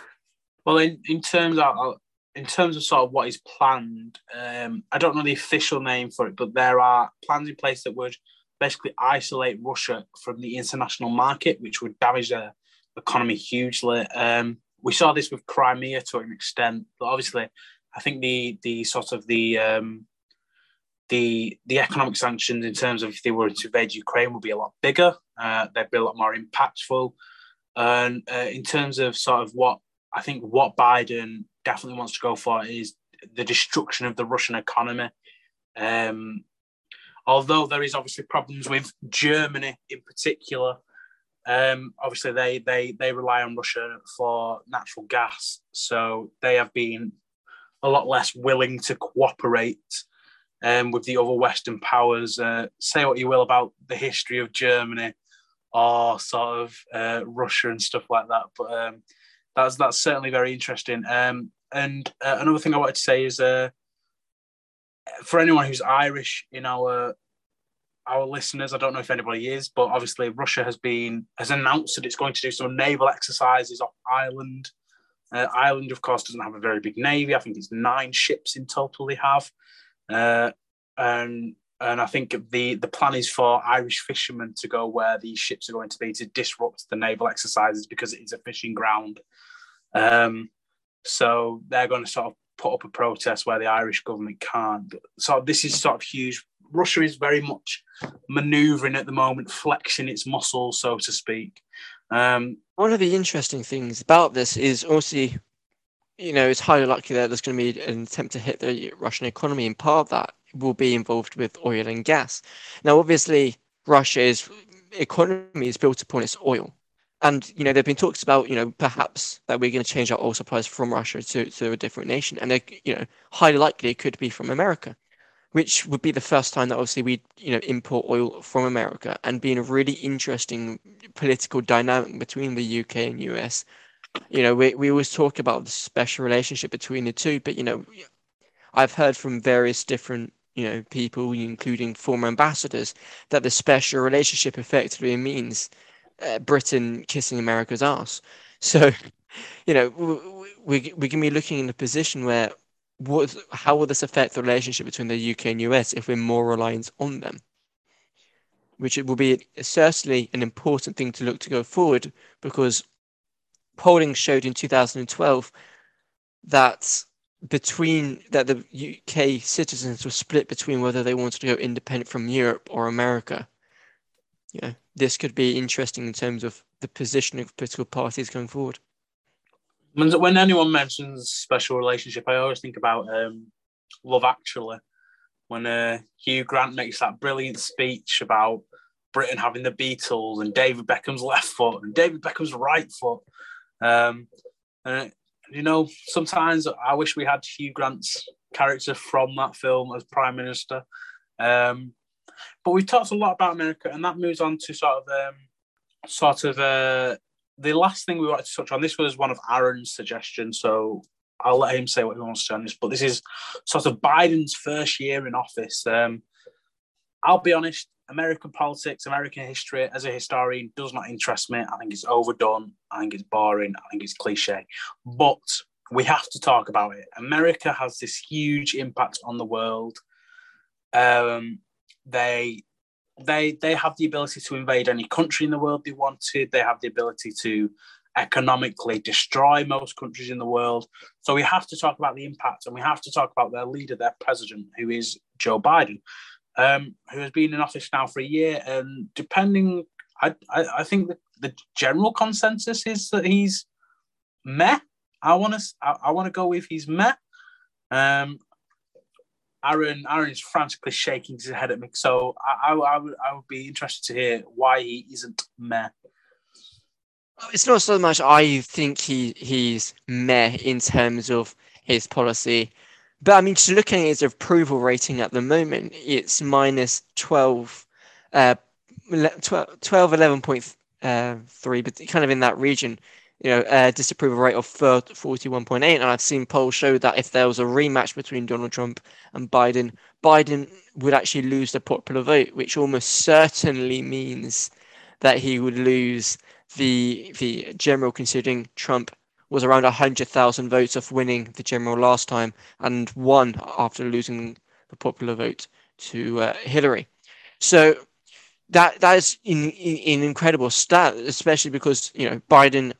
Speaker 1: Well, in, in terms of in terms of sort of what is planned, um, I don't know the official name for it, but there are plans in place that would basically isolate Russia from the international market, which would damage their economy hugely. Um, we saw this with Crimea to an extent, but obviously, I think the the sort of the um, the the economic sanctions in terms of if they were to invade Ukraine would be a lot bigger. Uh, they'd be a lot more impactful. And uh, in terms of sort of what I think what Biden definitely wants to go for is the destruction of the Russian economy. Um, although there is obviously problems with Germany in particular, um, obviously they, they they rely on Russia for natural gas, so they have been a lot less willing to cooperate um, with the other Western powers. Uh, say what you will about the history of Germany or sort of uh, Russia and stuff like that, but um, that's that's certainly very interesting. Um, and uh, another thing I wanted to say is, uh, for anyone who's Irish in our our listeners, I don't know if anybody is, but obviously Russia has been has announced that it's going to do some naval exercises off Ireland. Uh, Ireland, of course, doesn't have a very big navy. I think it's nine ships in total they have, uh, and and I think the the plan is for Irish fishermen to go where these ships are going to be to disrupt the naval exercises because it is a fishing ground. Um, so they're going to sort of put up a protest where the Irish government can't. So this is sort of huge. Russia is very much manoeuvring at the moment, flexing its muscles, so to speak. Um,
Speaker 4: One of the interesting things about this is also, you know, it's highly likely that there's going to be an attempt to hit the Russian economy, and part of that will be involved with oil and gas. Now, obviously, Russia's economy is built upon its oil. And you know, there've been talks about you know perhaps that we're going to change our oil supplies from Russia to, to a different nation, and they you know highly likely it could be from America, which would be the first time that obviously we you know import oil from America, and being a really interesting political dynamic between the UK and US. You know, we we always talk about the special relationship between the two, but you know, I've heard from various different you know people, including former ambassadors, that the special relationship effectively means uh, Britain kissing America's ass. So, you know, we we can be looking in a position where what how will this affect the relationship between the UK and US if we're more reliant on them? Which it will be certainly an important thing to look to go forward because polling showed in 2012 that between that the UK citizens were split between whether they wanted to go independent from Europe or America. You know, this could be interesting in terms of the positioning of political parties going forward.
Speaker 1: When anyone mentions special relationship, I always think about um, Love Actually, when uh, Hugh Grant makes that brilliant speech about Britain having the Beatles and David Beckham's left foot and David Beckham's right foot. Um, and you know, sometimes I wish we had Hugh Grant's character from that film as Prime Minister. Um, but we've talked a lot about America, and that moves on to sort of, um, sort of uh, the last thing we wanted to touch on. This was one of Aaron's suggestions, so I'll let him say what he wants to on this. But this is sort of Biden's first year in office. Um, I'll be honest, American politics, American history, as a historian, does not interest me. I think it's overdone. I think it's boring. I think it's cliche. But we have to talk about it. America has this huge impact on the world. Um, they they they have the ability to invade any country in the world they wanted. They have the ability to economically destroy most countries in the world. So we have to talk about the impact, and we have to talk about their leader, their president, who is Joe Biden um, who has been in office now for a year. And depending, I, I, I think the, the general consensus is that he's meh. I want to I, I want to go with he's meh. Um, Aaron Aaron's frantically shaking his head at me, so I, I, I, would I would be interested to hear why he isn't meh.
Speaker 4: It's not so much I think he he's meh in terms of his policy. But I mean, just looking at his approval rating at the moment, it's minus 12, uh, 12, 12 11.3, uh, but kind of in that region, you know, uh, disapproval rate of 41.8. And I've seen polls show that if there was a rematch between Donald Trump and Biden, Biden would actually lose the popular vote, which almost certainly means that he would lose the the general considering Trump was around 100,000 votes of winning the general last time and won after losing the popular vote to uh, Hillary. So that that is an in, in incredible stat, especially because you know Biden,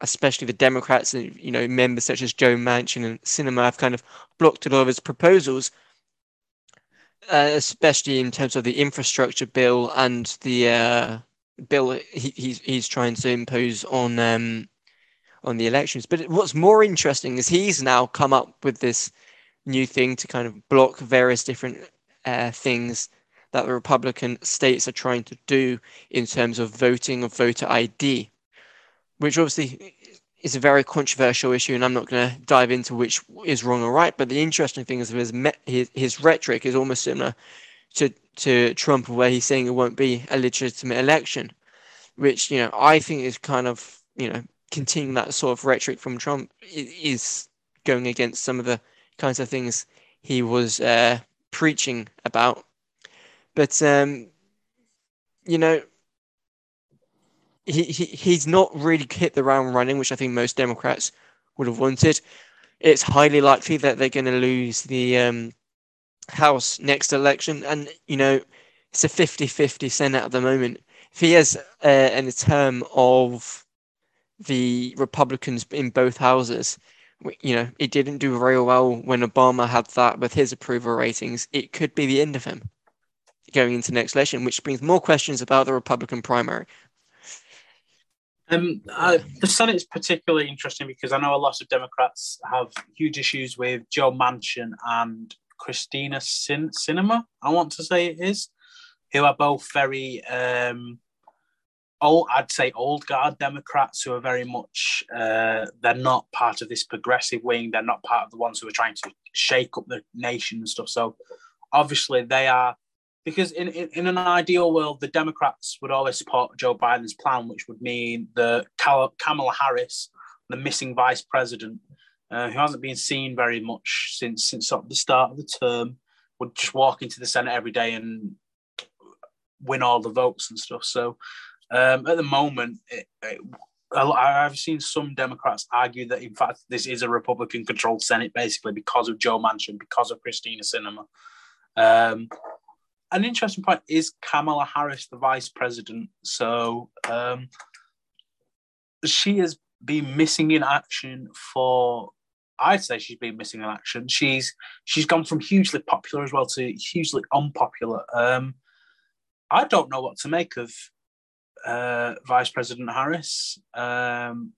Speaker 4: especially the Democrats and you know members such as Joe Manchin and Sinema have kind of blocked a lot of his proposals, uh, especially in terms of the infrastructure bill and the uh, bill he, he's he's trying to impose on um, on the elections. But what's more interesting is he's now come up with this new thing to kind of block various different uh, things that the Republican states are trying to do in terms of voting of voter ID, which obviously is a very controversial issue, and I'm not going to dive into which is wrong or right. But the interesting thing is his, his, his rhetoric is almost similar to to Trump, where he's saying it won't be a legitimate election, which you know I think is kind of you know continuing that sort of rhetoric from Trump is going against some of the kinds of things he was uh, preaching about. But um, you know, he, he he's not really hit the round running, which I think most Democrats would have wanted. It's highly likely that they're going to lose the um, House next election, and you know, it's a 50-50 Senate at the moment. If he has uh, a term of the Republicans in both houses. You know, it didn't do very well when Obama had that with his approval ratings. It could be the end of him going into next election, which brings more questions about the Republican primary.
Speaker 1: Um, uh, the Senate is particularly interesting because I know a lot of Democrats have huge issues with Joe Manchin and Christina Sin- Sinema, I want to say it is, who are both very um, old, I'd say old guard Democrats who are very much uh, they're not part of this progressive wing. They're not part of the ones who are trying to shake up the nation and stuff. So obviously they are because in, in, in an ideal world, the Democrats would always support Joe Biden's plan, which would mean the Kamala Harris, the missing vice president, uh, who hasn't been seen very much since since sort of the start of the term. would just walk into the Senate every day and win all the votes and stuff. So um, at the moment, it, it, I've seen some Democrats argue that in fact this is a Republican-controlled Senate, basically because of Joe Manchin, because of Christina Sinema. Um, an interesting point is Kamala Harris, the vice president. So um, she has been missing in action for. I'd say she's been missing in action. She's she's gone from hugely popular as well to hugely unpopular. Um, I don't know what to make of uh, Vice President Harris. Um,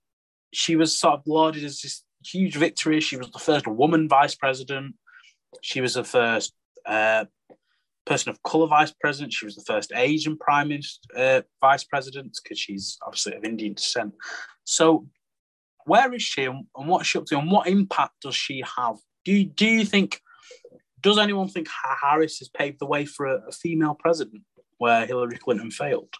Speaker 1: she was sort of lauded as this huge victory. She was the first woman vice president. She was the first uh, person of color vice president. She was the first Asian prime minister, uh, vice president because she's obviously of Indian descent. So, where is she and what's she up to, and what impact does she have? Do you, do you think? Does anyone think Harris has paved the way for a, a female president where Hillary Clinton failed?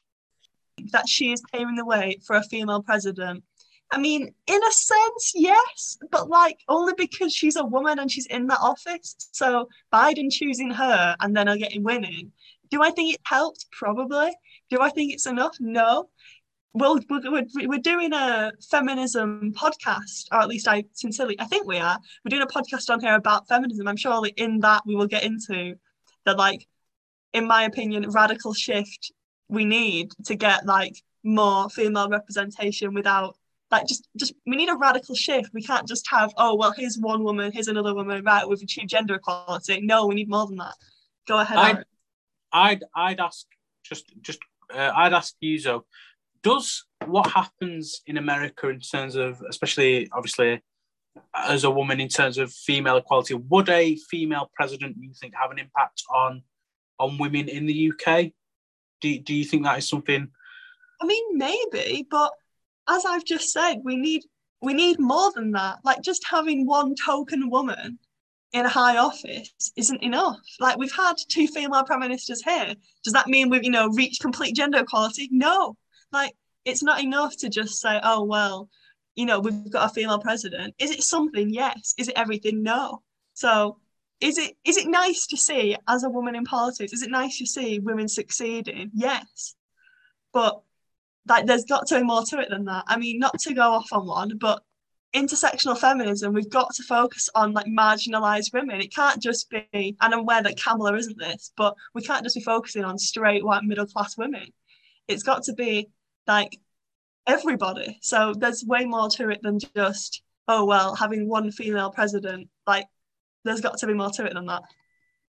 Speaker 2: That she is paving the way for a female president I mean, in a sense, yes, but like only because she's a woman and she's in that office. So Biden choosing her and then her getting winning. Do I think it helped? Probably. Do I think it's enough? No. Well, we're, we're doing a feminism podcast, or at least I sincerely, I think we are. We're doing a podcast on here about feminism. I'm sure in that we will get into the like, in my opinion, radical shift we need to get like more female representation without like just just we need a radical shift. We can't just have oh well here's one woman here's another woman right we've achieved gender equality. No we need more than that. Go ahead
Speaker 1: i'd I'd, I'd ask just just uh, i'd ask you so does what happens in america in terms of especially obviously as a woman in terms of female equality would a female president you think have an impact on on women in the uk do, do you think that is something
Speaker 2: i mean maybe but as I've just said, we need we need more than that. Like just having one token woman in a high office isn't enough. Like we've had two female prime ministers here. Does that mean we've, you know, reached complete gender equality? No. Like it's not enough to just say, oh well, you know, we've got a female president. Is it something? Yes. Is it everything? No. So is it is it nice to see as a woman in politics? Is it nice to see women succeeding? Yes. But like there's got to be more to it than that. I mean, not to go off on one, but intersectional feminism, we've got to focus on like marginalized women. It can't just be, and I'm aware that Kamala isn't this, but we can't just be focusing on straight white middle class women. It's got to be like everybody. So there's way more to it than just, oh well, having one female president. Like there's got to be more to it than that.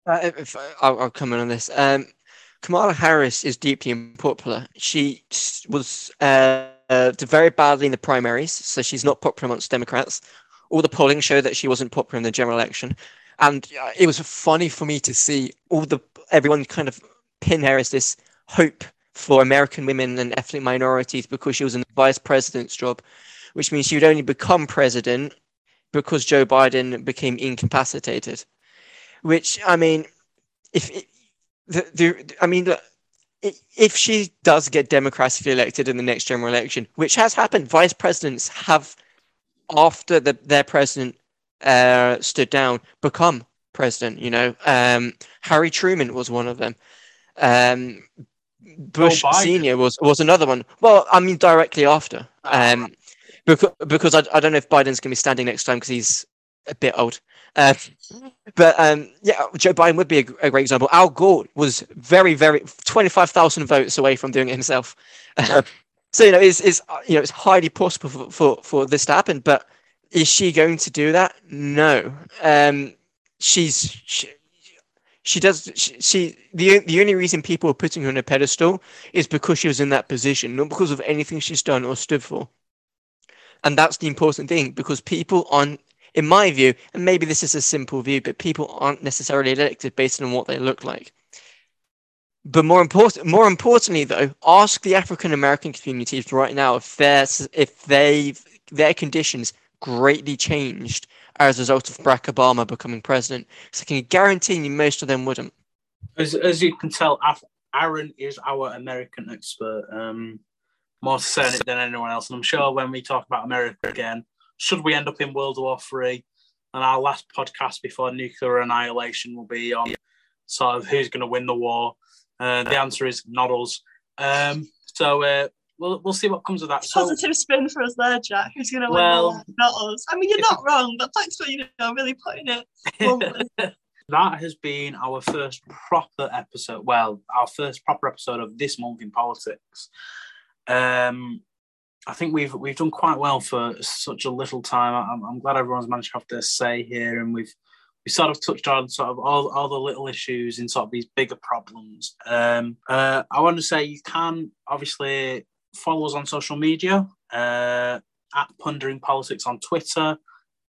Speaker 4: Uh, if, I'll, I'll come in on this. Um, Kamala Harris is deeply unpopular. She was uh, uh, very badly in the primaries, so she's not popular amongst Democrats. All the polling showed that she wasn't popular in the general election, and uh, it was funny for me to see all the everyone kind of pin her as this hope for American women and ethnic minorities because she was in the vice president's job, which means she would only become president because Joe Biden became incapacitated. Which I mean, if the, the I mean, if she does get democratically elected in the next general election, which has happened, vice presidents have, after the, their president uh, stood down, become president. You know, um, Harry Truman was one of them. Um, Bush Senior was was another one. Well, I mean, directly after. Um, because because I, I don't know if Biden's going to be standing next time because he's a bit old. Uh, but um, yeah, Joe Biden would be a, a, great example. Al Gore was very, very twenty five thousand votes away from doing it himself. so you know, it's, it's you know it's highly possible for, for, for this to happen. But is she going to do that? No. Um, she's she, she does she, she, the the only reason people are putting her on a pedestal is because she was in that position, not because of anything she's done or stood for. And that's the important thing because people on in my view, and maybe this is a simple view, but people aren't necessarily elected based on what they look like. But more important, more importantly, though, ask the African American communities right now if their if they their conditions greatly changed as a result of Barack Obama becoming president. So I can guarantee you most of them wouldn't.
Speaker 1: As, as you can tell, Aaron is our American expert, um, more certain than anyone else. And I'm sure when we talk about America again, should we end up in World War Three, and our last podcast before nuclear annihilation will be on sort of who's going to win the war. Uh, the answer is not us. Um, so uh, we'll we'll see what comes of that. So,
Speaker 2: Positive spin for us there, Jack. Who's going to
Speaker 1: Well-
Speaker 2: win? the war? Not us. I mean, you're not wrong, but thanks for you know really putting it.
Speaker 1: that has been our first proper episode. Well, our first proper episode of this month in politics. Um, I think we've we've done quite well for such a little time. I'm, I'm glad everyone's managed to have their say here, and we've we sort of touched on sort of all, all the little issues in sort of these bigger problems. Um, uh, I want to say you can obviously follow us on social media uh, at Pondering Politics on Twitter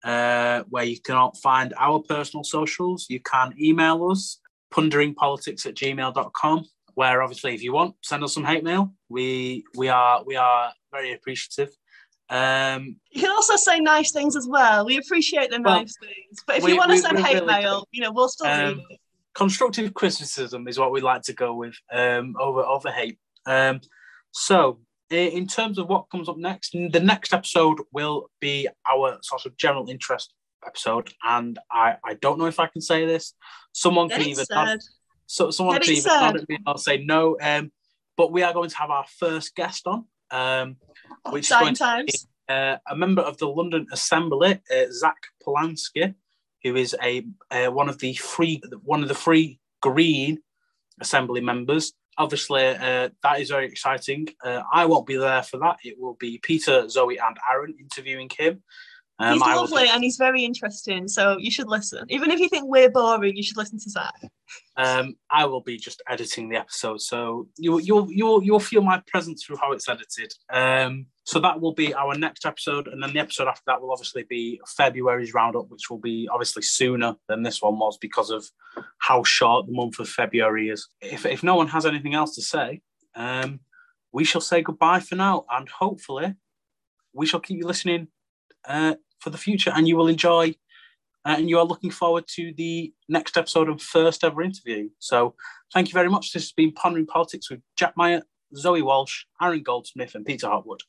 Speaker 1: uh, where you can find our personal socials. You can email us, ponderingpolitics at gmail.com, where obviously if you want, send us some hate mail. We we are we are very appreciative. Um,
Speaker 2: You can also say nice things as well. We appreciate the
Speaker 1: Well,
Speaker 2: nice things. But if
Speaker 1: we-
Speaker 2: you want to send hate
Speaker 1: really
Speaker 2: mail, you know, we'll still read
Speaker 1: Um,
Speaker 2: it.
Speaker 1: constructive criticism is what we like to go with um, over over hate. Um, so, in terms of what comes up next, the next episode will be our sort of general interest episode, and I, I don't know if I can say this. Someone
Speaker 2: Get
Speaker 1: can
Speaker 2: it
Speaker 1: either so someone
Speaker 2: Get
Speaker 1: can
Speaker 2: it
Speaker 1: either nod
Speaker 2: said.
Speaker 1: at me or say no. Um, but we are going to have our first guest on, um, which is going
Speaker 2: Exciting
Speaker 1: be uh, a member of the London Assembly, uh, Zach Polanski, who is a uh, one of the free one of the free Green Assembly members. Obviously, uh, that is very exciting. Uh, I won't be there for that. It will be Peter, Zoe, and Aaron interviewing him. Um,
Speaker 2: he's lovely
Speaker 1: just-
Speaker 2: and he's very interesting, so you should listen. Even if you think we're boring, you should listen to Zach.
Speaker 1: um, I will be just editing the episode, so you, you'll you'll you'll feel my presence through how it's edited. Um, so that will be our next episode, and then the episode after that will obviously be February's roundup, which will be obviously sooner than this one was because of how short the month of February is. If if no one has anything else to say, um, we shall say goodbye for now, and hopefully we shall keep you listening uh, for the future, and you will enjoy uh, and you are looking forward to the next episode of first ever interview. So thank you very much. This has been Pondering Politics with Jack Meyer, Zoe Walsh, Aaron Goldsmith, and Peter Hotwood.